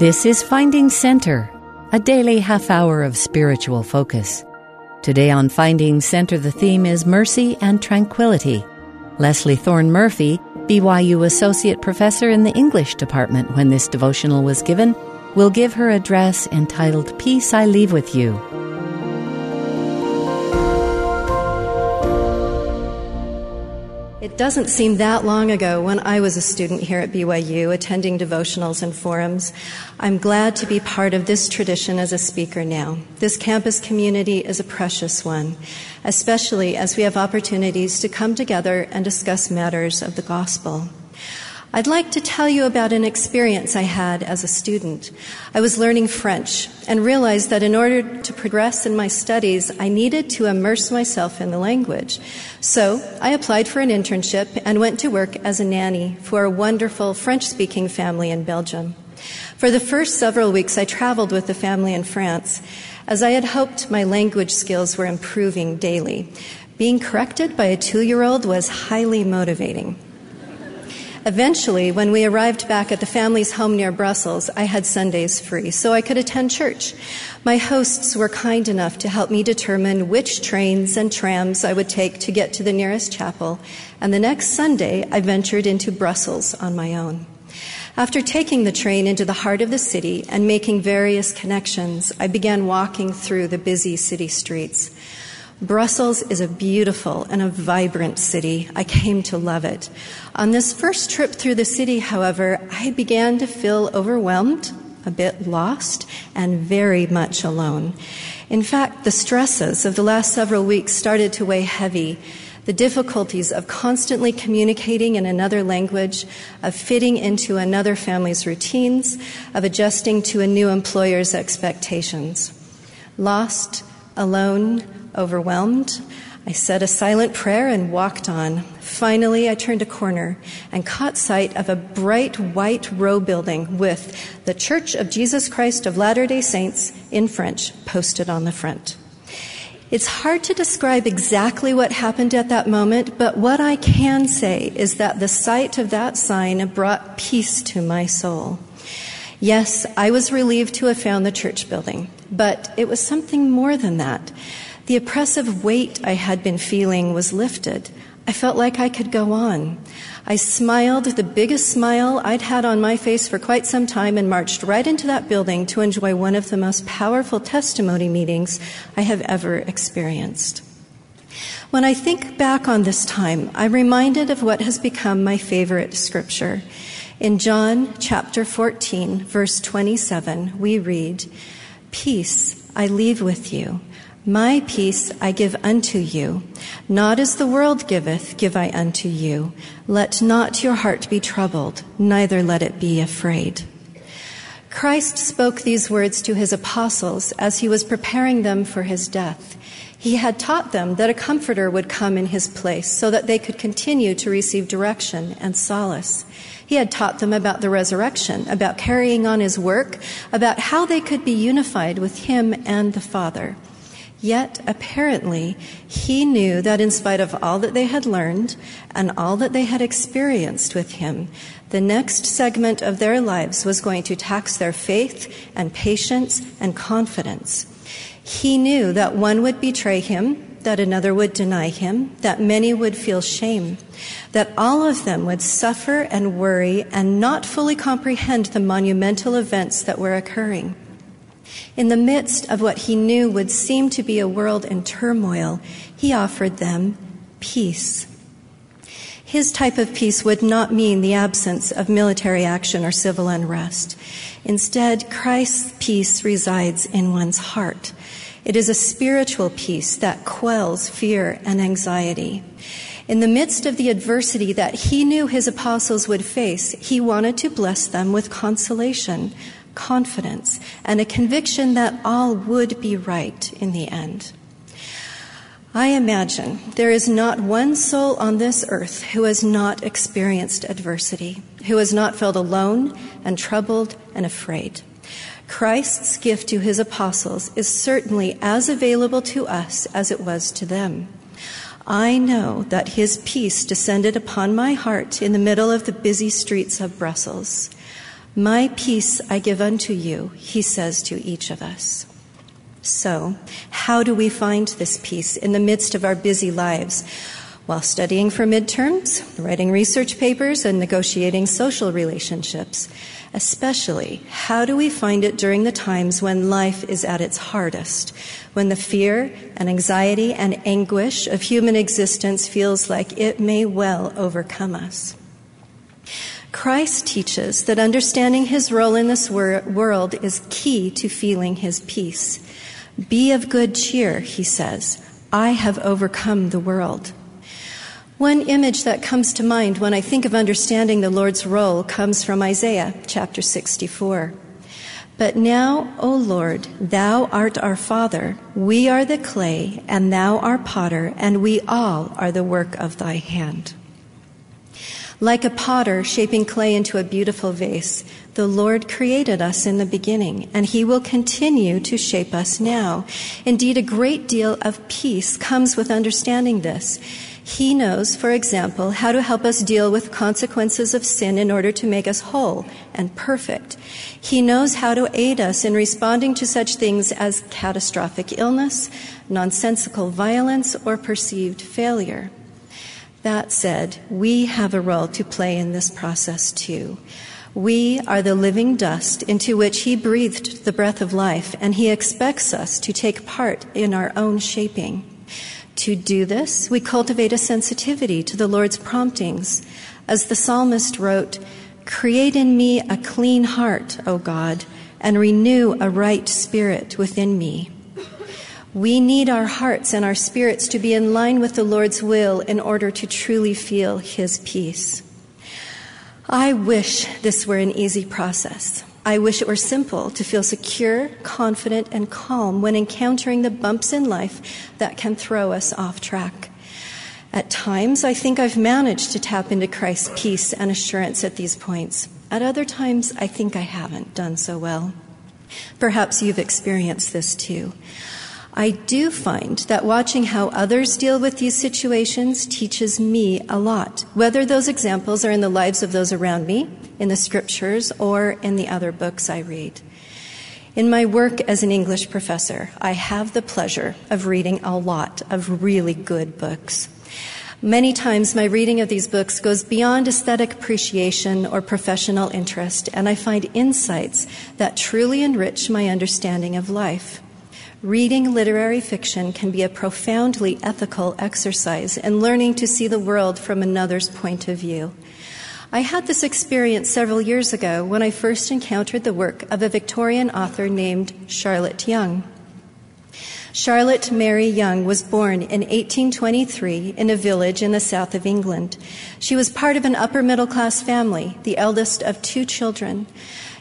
This is Finding Center, a daily half hour of spiritual focus. Today on Finding Center, the theme is mercy and tranquility. Leslie Thorne Murphy, BYU Associate Professor in the English Department when this devotional was given, will give her address entitled Peace I Leave With You. It doesn't seem that long ago when I was a student here at BYU attending devotionals and forums. I'm glad to be part of this tradition as a speaker now. This campus community is a precious one, especially as we have opportunities to come together and discuss matters of the gospel. I'd like to tell you about an experience I had as a student. I was learning French and realized that in order to progress in my studies, I needed to immerse myself in the language. So I applied for an internship and went to work as a nanny for a wonderful French speaking family in Belgium. For the first several weeks, I traveled with the family in France. As I had hoped, my language skills were improving daily. Being corrected by a two year old was highly motivating. Eventually, when we arrived back at the family's home near Brussels, I had Sundays free, so I could attend church. My hosts were kind enough to help me determine which trains and trams I would take to get to the nearest chapel, and the next Sunday I ventured into Brussels on my own. After taking the train into the heart of the city and making various connections, I began walking through the busy city streets. Brussels is a beautiful and a vibrant city. I came to love it. On this first trip through the city, however, I began to feel overwhelmed, a bit lost, and very much alone. In fact, the stresses of the last several weeks started to weigh heavy. The difficulties of constantly communicating in another language, of fitting into another family's routines, of adjusting to a new employer's expectations. Lost, alone, Overwhelmed, I said a silent prayer and walked on. Finally, I turned a corner and caught sight of a bright white row building with the Church of Jesus Christ of Latter day Saints in French posted on the front. It's hard to describe exactly what happened at that moment, but what I can say is that the sight of that sign brought peace to my soul. Yes, I was relieved to have found the church building, but it was something more than that. The oppressive weight I had been feeling was lifted. I felt like I could go on. I smiled the biggest smile I'd had on my face for quite some time and marched right into that building to enjoy one of the most powerful testimony meetings I have ever experienced. When I think back on this time, I'm reminded of what has become my favorite scripture. In John chapter 14, verse 27, we read, Peace I leave with you. My peace I give unto you. Not as the world giveth, give I unto you. Let not your heart be troubled, neither let it be afraid. Christ spoke these words to his apostles as he was preparing them for his death. He had taught them that a comforter would come in his place so that they could continue to receive direction and solace. He had taught them about the resurrection, about carrying on his work, about how they could be unified with him and the Father. Yet, apparently, he knew that in spite of all that they had learned and all that they had experienced with him, the next segment of their lives was going to tax their faith and patience and confidence. He knew that one would betray him, that another would deny him, that many would feel shame, that all of them would suffer and worry and not fully comprehend the monumental events that were occurring. In the midst of what he knew would seem to be a world in turmoil, he offered them peace. His type of peace would not mean the absence of military action or civil unrest. Instead, Christ's peace resides in one's heart. It is a spiritual peace that quells fear and anxiety. In the midst of the adversity that he knew his apostles would face, he wanted to bless them with consolation, confidence, and a conviction that all would be right in the end. I imagine there is not one soul on this earth who has not experienced adversity, who has not felt alone and troubled and afraid. Christ's gift to his apostles is certainly as available to us as it was to them. I know that his peace descended upon my heart in the middle of the busy streets of Brussels. My peace I give unto you, he says to each of us. So, how do we find this peace in the midst of our busy lives? While studying for midterms, writing research papers, and negotiating social relationships. Especially, how do we find it during the times when life is at its hardest, when the fear and anxiety and anguish of human existence feels like it may well overcome us? Christ teaches that understanding his role in this wor- world is key to feeling his peace. Be of good cheer, he says. I have overcome the world. One image that comes to mind when I think of understanding the Lord's role comes from Isaiah chapter 64. But now, O Lord, thou art our Father, we are the clay, and thou our potter, and we all are the work of thy hand. Like a potter shaping clay into a beautiful vase, the Lord created us in the beginning, and He will continue to shape us now. Indeed, a great deal of peace comes with understanding this. He knows, for example, how to help us deal with consequences of sin in order to make us whole and perfect. He knows how to aid us in responding to such things as catastrophic illness, nonsensical violence, or perceived failure. That said, we have a role to play in this process too. We are the living dust into which He breathed the breath of life, and He expects us to take part in our own shaping. To do this, we cultivate a sensitivity to the Lord's promptings. As the psalmist wrote, Create in me a clean heart, O God, and renew a right spirit within me. We need our hearts and our spirits to be in line with the Lord's will in order to truly feel His peace. I wish this were an easy process. I wish it were simple to feel secure, confident, and calm when encountering the bumps in life that can throw us off track. At times, I think I've managed to tap into Christ's peace and assurance at these points. At other times, I think I haven't done so well. Perhaps you've experienced this too. I do find that watching how others deal with these situations teaches me a lot, whether those examples are in the lives of those around me, in the scriptures, or in the other books I read. In my work as an English professor, I have the pleasure of reading a lot of really good books. Many times my reading of these books goes beyond aesthetic appreciation or professional interest, and I find insights that truly enrich my understanding of life. Reading literary fiction can be a profoundly ethical exercise in learning to see the world from another's point of view. I had this experience several years ago when I first encountered the work of a Victorian author named Charlotte Yonge. Charlotte Mary Yonge was born in 1823 in a village in the south of England. She was part of an upper middle class family, the eldest of two children.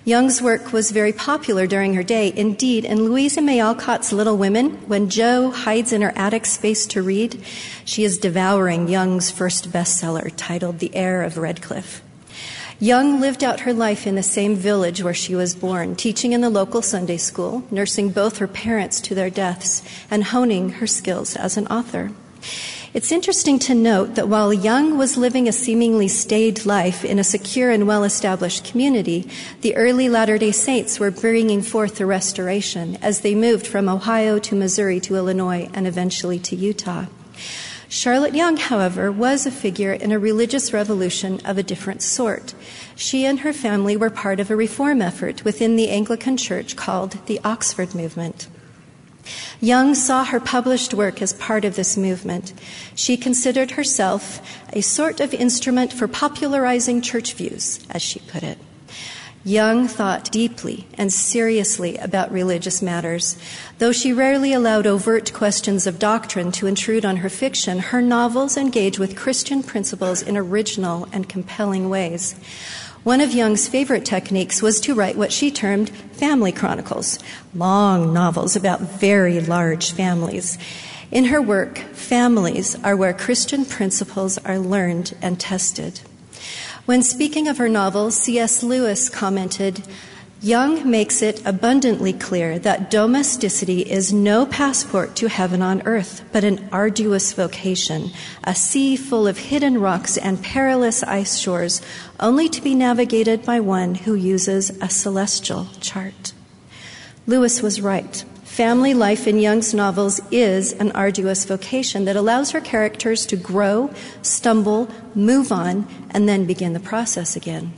Yonge's work was very popular during her day. Indeed, in Louisa May Alcott's Little Women, when Jo hides in her attic space to read, she is devouring Yonge's first bestseller titled The Heir of Redcliffe. Yonge lived out her life in the same village where she was born, teaching in the local Sunday school, nursing both her parents to their deaths, and honing her skills as an author. It's interesting to note that while Yonge was living a seemingly staid life in a secure and well established community, the early Latter day Saints were bringing forth the restoration as they moved from Ohio to Missouri to Illinois and eventually to Utah. Charlotte Yonge, however, was a figure in a religious revolution of a different sort. She and her family were part of a reform effort within the Anglican Church called the Oxford Movement. Yonge saw her published work as part of this movement. She considered herself a sort of instrument for popularizing church views, as she put it. Yonge thought deeply and seriously about religious matters. Though she rarely allowed overt questions of doctrine to intrude on her fiction, her novels engage with Christian principles in original and compelling ways. One of Yonge's favorite techniques was to write what she termed family chronicles, long novels about very large families. In her work, families are where Christian principles are learned and tested. When speaking of her novels, C.S. Lewis commented, Yonge makes it abundantly clear that domesticity is no passport to heaven on earth, but an arduous vocation, a sea full of hidden rocks and perilous ice shores, only to be navigated by one who uses a celestial chart. Lewis was right. Family life in Yonge's novels is an arduous vocation that allows her characters to grow, stumble, move on, and then begin the process again.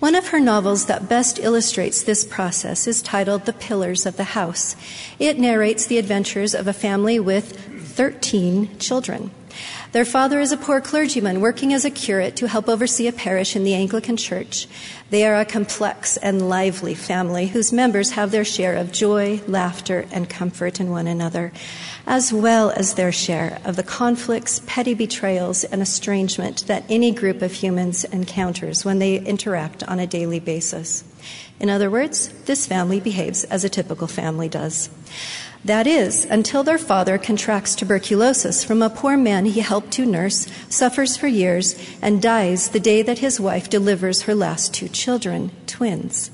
One of her novels that best illustrates this process is titled The Pillars of the House. It narrates the adventures of a family with 13 children. Their father is a poor clergyman working as a curate to help oversee a parish in the Anglican Church. They are a complex and lively family whose members have their share of joy, laughter, and comfort in one another, as well as their share of the conflicts, petty betrayals, and estrangement that any group of humans encounters when they interact on a daily basis. In other words, this family behaves as a typical family does. That is, until their father contracts tuberculosis from a poor man he helped to nurse, suffers for years, and dies the day that his wife delivers her last two children, twins.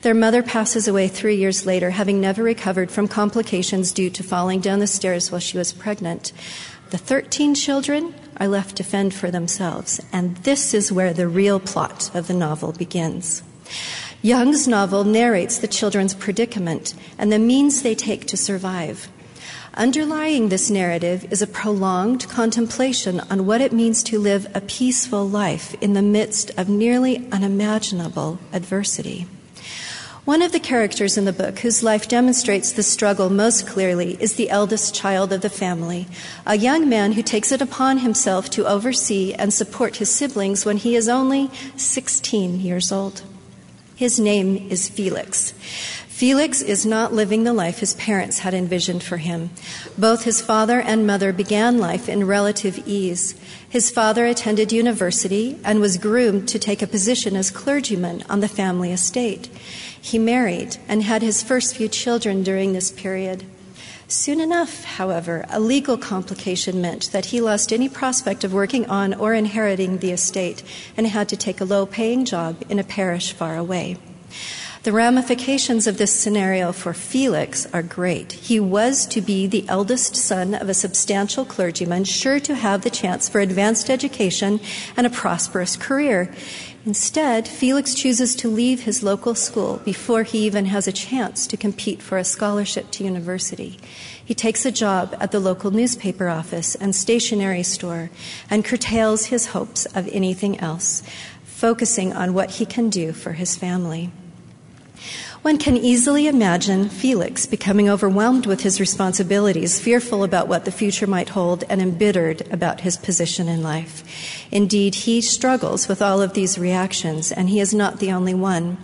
Their mother passes away three years later, having never recovered from complications due to falling down the stairs while she was pregnant. The 13 children are left to fend for themselves, and this is where the real plot of the novel begins. Yonge's novel narrates the children's predicament and the means they take to survive. Underlying this narrative is a prolonged contemplation on what it means to live a peaceful life in the midst of nearly unimaginable adversity. One of the characters in the book whose life demonstrates the struggle most clearly is the eldest child of the family, a young man who takes it upon himself to oversee and support his siblings when he is only 16 years old. His name is Felix. Felix is not living the life his parents had envisioned for him. Both his father and mother began life in relative ease. His father attended university and was groomed to take a position as clergyman on the family estate. He married and had his first few children during this period. Soon enough, however, a legal complication meant that he lost any prospect of working on or inheriting the estate and had to take a low paying job in a parish far away. The ramifications of this scenario for Felix are great. He was to be the eldest son of a substantial clergyman, sure to have the chance for advanced education and a prosperous career. Instead, Felix chooses to leave his local school before he even has a chance to compete for a scholarship to university. He takes a job at the local newspaper office and stationery store and curtails his hopes of anything else, focusing on what he can do for his family. One can easily imagine Felix becoming overwhelmed with his responsibilities, fearful about what the future might hold, and embittered about his position in life. Indeed, he struggles with all of these reactions, and he is not the only one.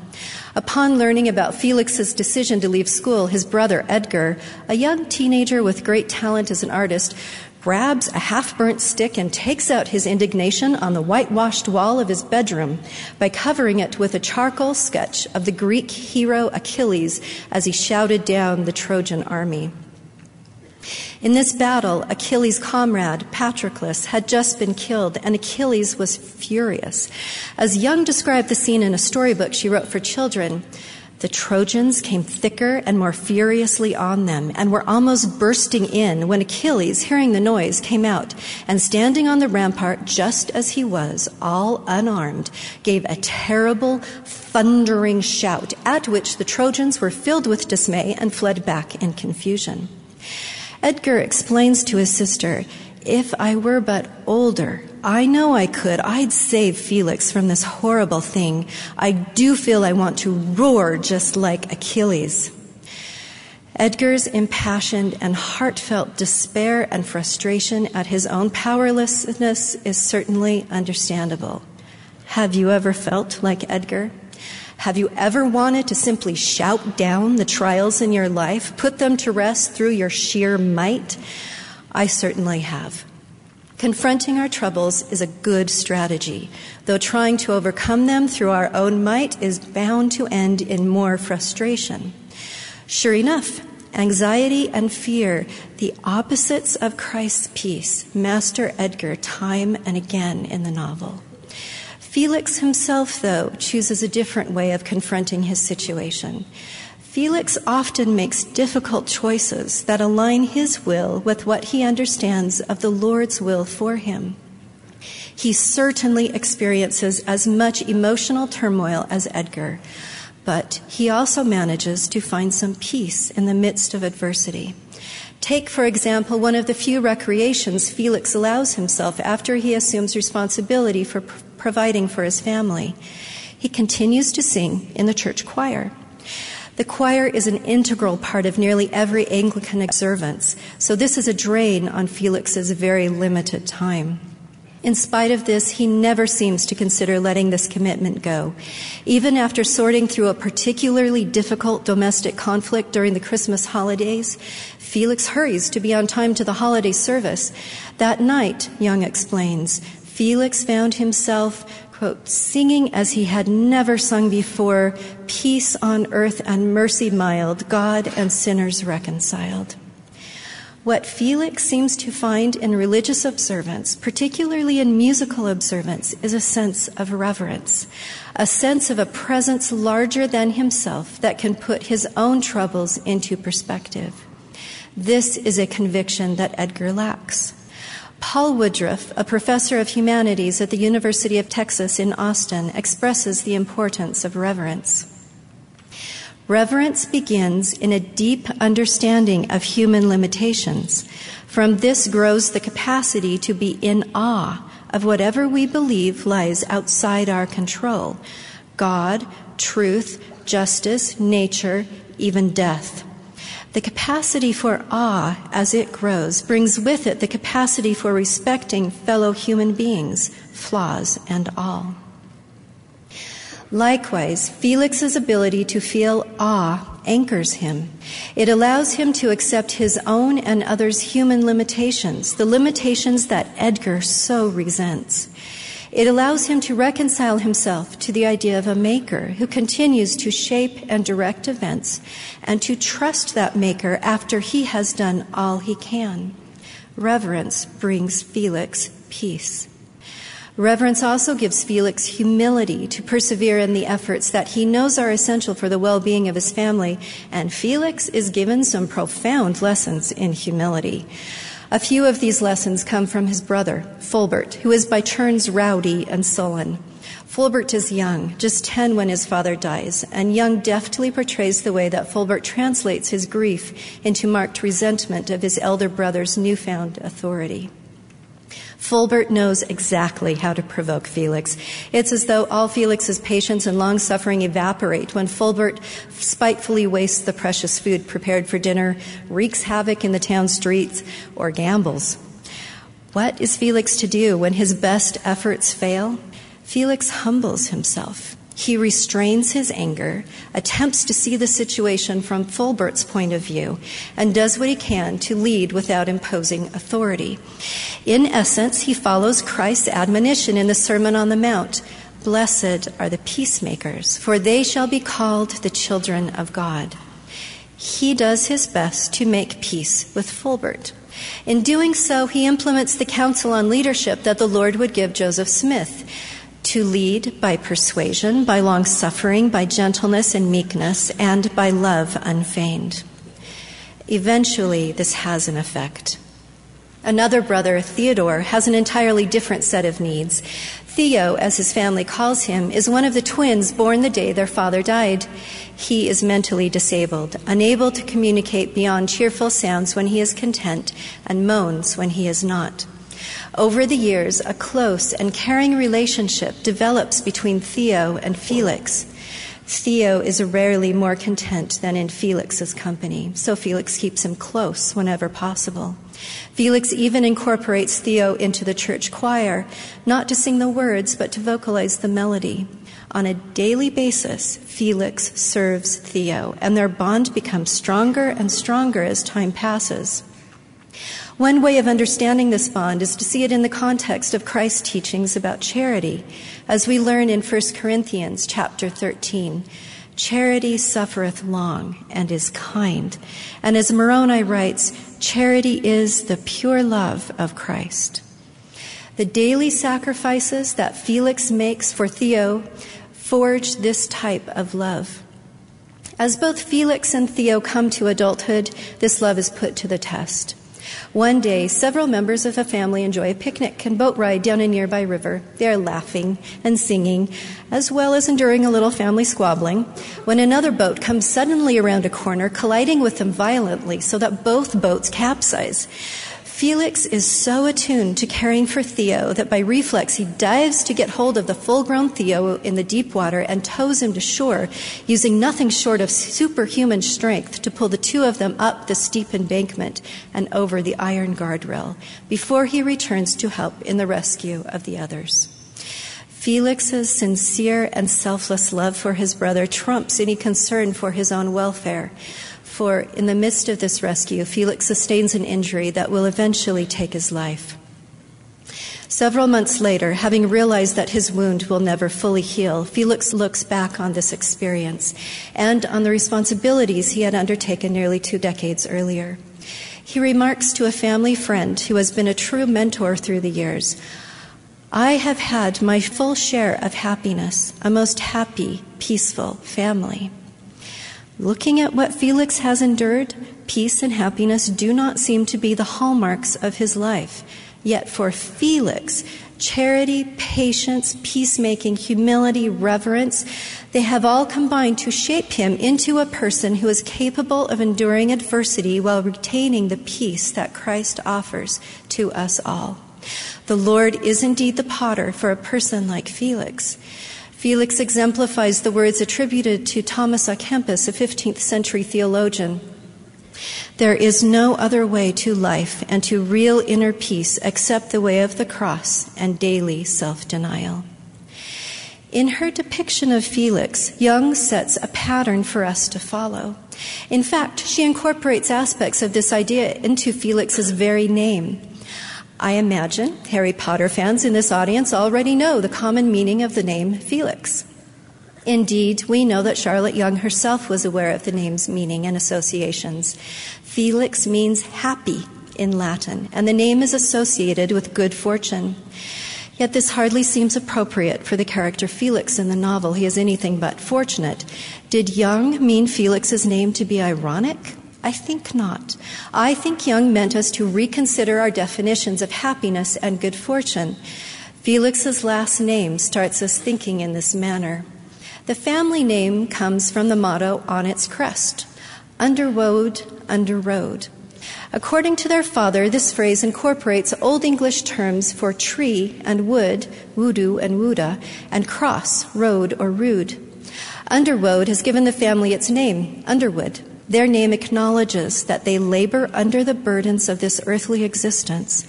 Upon learning about Felix's decision to leave school, his brother Edgar, a young teenager with great talent as an artist, grabs a half burnt stick and takes out his indignation on the whitewashed wall of his bedroom by covering it with a charcoal sketch of the Greek hero Achilles as he shouted down the Trojan army. In this battle, Achilles' comrade, Patroclus, had just been killed, and Achilles was furious. As Yonge described the scene in a storybook she wrote for children, the Trojans came thicker and more furiously on them and were almost bursting in when Achilles, hearing the noise, came out and standing on the rampart just as he was, all unarmed, gave a terrible, thundering shout at which the Trojans were filled with dismay and fled back in confusion. Edgar explains to his sister, if I were but older, I know I could. I'd save Felix from this horrible thing. I do feel I want to roar just like Achilles. Edgar's impassioned and heartfelt despair and frustration at his own powerlessness is certainly understandable. Have you ever felt like Edgar? Have you ever wanted to simply shout down the trials in your life, put them to rest through your sheer might? I certainly have. Confronting our troubles is a good strategy, though trying to overcome them through our own might is bound to end in more frustration. Sure enough, anxiety and fear, the opposites of Christ's peace, master Edgar time and again in the novel. Felix himself, though, chooses a different way of confronting his situation. Felix often makes difficult choices that align his will with what he understands of the Lord's will for him. He certainly experiences as much emotional turmoil as Edgar, but he also manages to find some peace in the midst of adversity. Take, for example, one of the few recreations Felix allows himself after he assumes responsibility for pr- providing for his family. He continues to sing in the church choir. The choir is an integral part of nearly every Anglican observance, so this is a drain on Felix's very limited time. In spite of this, he never seems to consider letting this commitment go. Even after sorting through a particularly difficult domestic conflict during the Christmas holidays, Felix hurries to be on time to the holiday service. That night, Yonge explains, Felix found himself, quote, singing as he had never sung before, peace on earth and mercy mild, God and sinners reconciled. What Felix seems to find in religious observance, particularly in musical observance, is a sense of reverence, a sense of a presence larger than himself that can put his own troubles into perspective. This is a conviction that Edgar lacks. Paul Woodruff, a professor of humanities at the University of Texas in Austin, expresses the importance of reverence. Reverence begins in a deep understanding of human limitations. From this grows the capacity to be in awe of whatever we believe lies outside our control God, truth, justice, nature, even death. The capacity for awe as it grows brings with it the capacity for respecting fellow human beings, flaws and all. Likewise, Felix's ability to feel awe anchors him. It allows him to accept his own and others' human limitations, the limitations that Edgar so resents. It allows him to reconcile himself to the idea of a maker who continues to shape and direct events and to trust that maker after he has done all he can. Reverence brings Felix peace. Reverence also gives Felix humility to persevere in the efforts that he knows are essential for the well being of his family, and Felix is given some profound lessons in humility. A few of these lessons come from his brother, Fulbert, who is by turns rowdy and sullen. Fulbert is young, just 10 when his father dies, and Yonge deftly portrays the way that Fulbert translates his grief into marked resentment of his elder brother's newfound authority. Fulbert knows exactly how to provoke Felix. It's as though all Felix's patience and long suffering evaporate when Fulbert spitefully wastes the precious food prepared for dinner, wreaks havoc in the town streets, or gambles. What is Felix to do when his best efforts fail? Felix humbles himself. He restrains his anger, attempts to see the situation from Fulbert's point of view, and does what he can to lead without imposing authority. In essence, he follows Christ's admonition in the Sermon on the Mount Blessed are the peacemakers, for they shall be called the children of God. He does his best to make peace with Fulbert. In doing so, he implements the counsel on leadership that the Lord would give Joseph Smith to lead by persuasion, by long suffering, by gentleness and meekness, and by love unfeigned. Eventually, this has an effect. Another brother, Theodore, has an entirely different set of needs. Theo, as his family calls him, is one of the twins born the day their father died. He is mentally disabled, unable to communicate beyond cheerful sounds when he is content, and moans when he is not. Over the years, a close and caring relationship develops between Theo and Felix. Theo is rarely more content than in Felix's company, so Felix keeps him close whenever possible. Felix even incorporates Theo into the church choir, not to sing the words, but to vocalize the melody. On a daily basis, Felix serves Theo, and their bond becomes stronger and stronger as time passes. One way of understanding this bond is to see it in the context of Christ's teachings about charity, as we learn in 1 Corinthians chapter 13. Charity suffereth long and is kind. And as Moroni writes, charity is the pure love of Christ. The daily sacrifices that Felix makes for Theo forge this type of love. As both Felix and Theo come to adulthood, this love is put to the test. One day, several members of a family enjoy a picnic and boat ride down a nearby river. They are laughing and singing, as well as enduring a little family squabbling, when another boat comes suddenly around a corner, colliding with them violently so that both boats capsize. Felix is so attuned to caring for Theo that by reflex he dives to get hold of the full grown Theo in the deep water and tows him to shore, using nothing short of superhuman strength to pull the two of them up the steep embankment and over the iron guardrail before he returns to help in the rescue of the others. Felix's sincere and selfless love for his brother trumps any concern for his own welfare for in the midst of this rescue, Felix sustains an injury that will eventually take his life. Several months later, having realized that his wound will never fully heal, Felix looks back on this experience and on the responsibilities he had undertaken nearly two decades earlier. He remarks to a family friend who has been a true mentor through the years I have had my full share of happiness, a most happy, peaceful family. Looking at what Felix has endured, peace and happiness do not seem to be the hallmarks of his life. Yet for Felix, charity, patience, peacemaking, humility, reverence, they have all combined to shape him into a person who is capable of enduring adversity while retaining the peace that Christ offers to us all. The Lord is indeed the potter for a person like Felix. Felix exemplifies the words attributed to Thomas à Kempis, a 15th century theologian. There is no other way to life and to real inner peace except the way of the cross and daily self denial. In her depiction of Felix, Yonge sets a pattern for us to follow. In fact, she incorporates aspects of this idea into Felix's very name. I imagine Harry Potter fans in this audience already know the common meaning of the name Felix. Indeed, we know that Charlotte Yonge herself was aware of the name's meaning and associations. Felix means happy in Latin, and the name is associated with good fortune. Yet this hardly seems appropriate for the character Felix in the novel. He is anything but fortunate. Did Yonge mean Felix's name to be ironic? I think not. I think Yonge meant us to reconsider our definitions of happiness and good fortune. Felix's last name starts us thinking in this manner. The family name comes from the motto on its crest Underwood, Underroad. According to their father, this phrase incorporates Old English terms for tree and wood, wudu and wuda, and cross, road or rude. Underwood has given the family its name, Underwood. Their name acknowledges that they labor under the burdens of this earthly existence,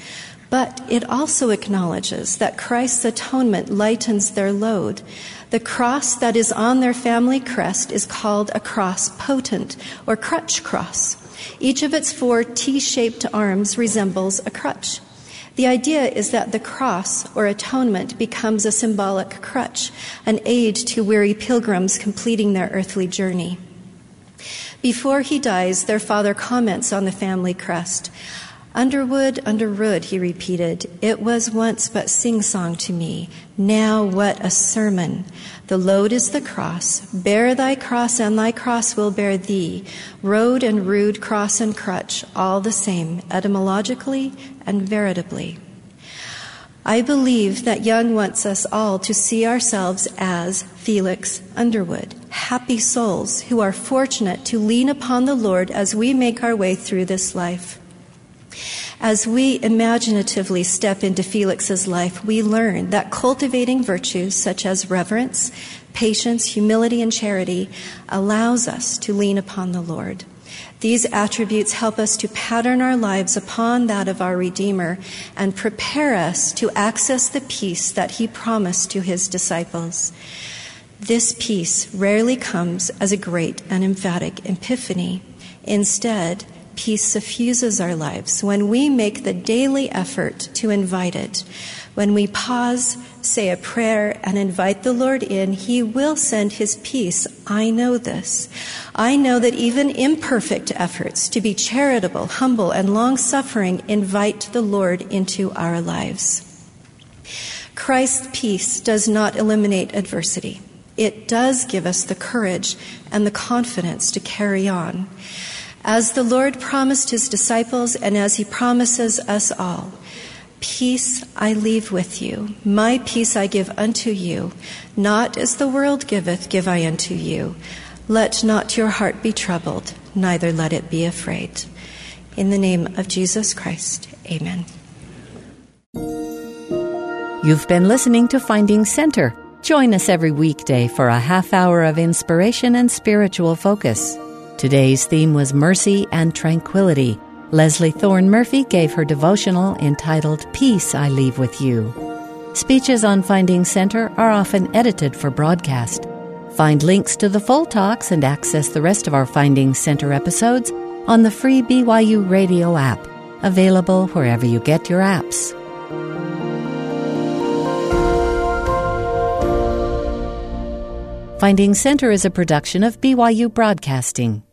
but it also acknowledges that Christ's atonement lightens their load. The cross that is on their family crest is called a cross potent or crutch cross. Each of its four T shaped arms resembles a crutch. The idea is that the cross or atonement becomes a symbolic crutch, an aid to weary pilgrims completing their earthly journey. Before he dies, their father comments on the family crest. Underwood, Underwood, he repeated. It was once but sing song to me. Now what a sermon. The load is the cross. Bear thy cross, and thy cross will bear thee. Road and rude, cross and crutch, all the same, etymologically and veritably. I believe that Yonge wants us all to see ourselves as Felix Underwood, happy souls who are fortunate to lean upon the Lord as we make our way through this life. As we imaginatively step into Felix's life, we learn that cultivating virtues such as reverence, patience, humility, and charity allows us to lean upon the Lord. These attributes help us to pattern our lives upon that of our Redeemer and prepare us to access the peace that he promised to his disciples. This peace rarely comes as a great and emphatic epiphany. Instead, peace suffuses our lives when we make the daily effort to invite it. When we pause, say a prayer, and invite the Lord in, He will send His peace. I know this. I know that even imperfect efforts to be charitable, humble, and long suffering invite the Lord into our lives. Christ's peace does not eliminate adversity. It does give us the courage and the confidence to carry on. As the Lord promised his disciples and as he promises us all, Peace I leave with you, my peace I give unto you. Not as the world giveth, give I unto you. Let not your heart be troubled, neither let it be afraid. In the name of Jesus Christ, amen. You've been listening to Finding Center. Join us every weekday for a half hour of inspiration and spiritual focus. Today's theme was mercy and tranquility. Leslie Thorne Murphy gave her devotional entitled Peace I Leave with You. Speeches on Finding Center are often edited for broadcast. Find links to the full talks and access the rest of our Finding Center episodes on the free BYU radio app, available wherever you get your apps. Finding Center is a production of BYU Broadcasting.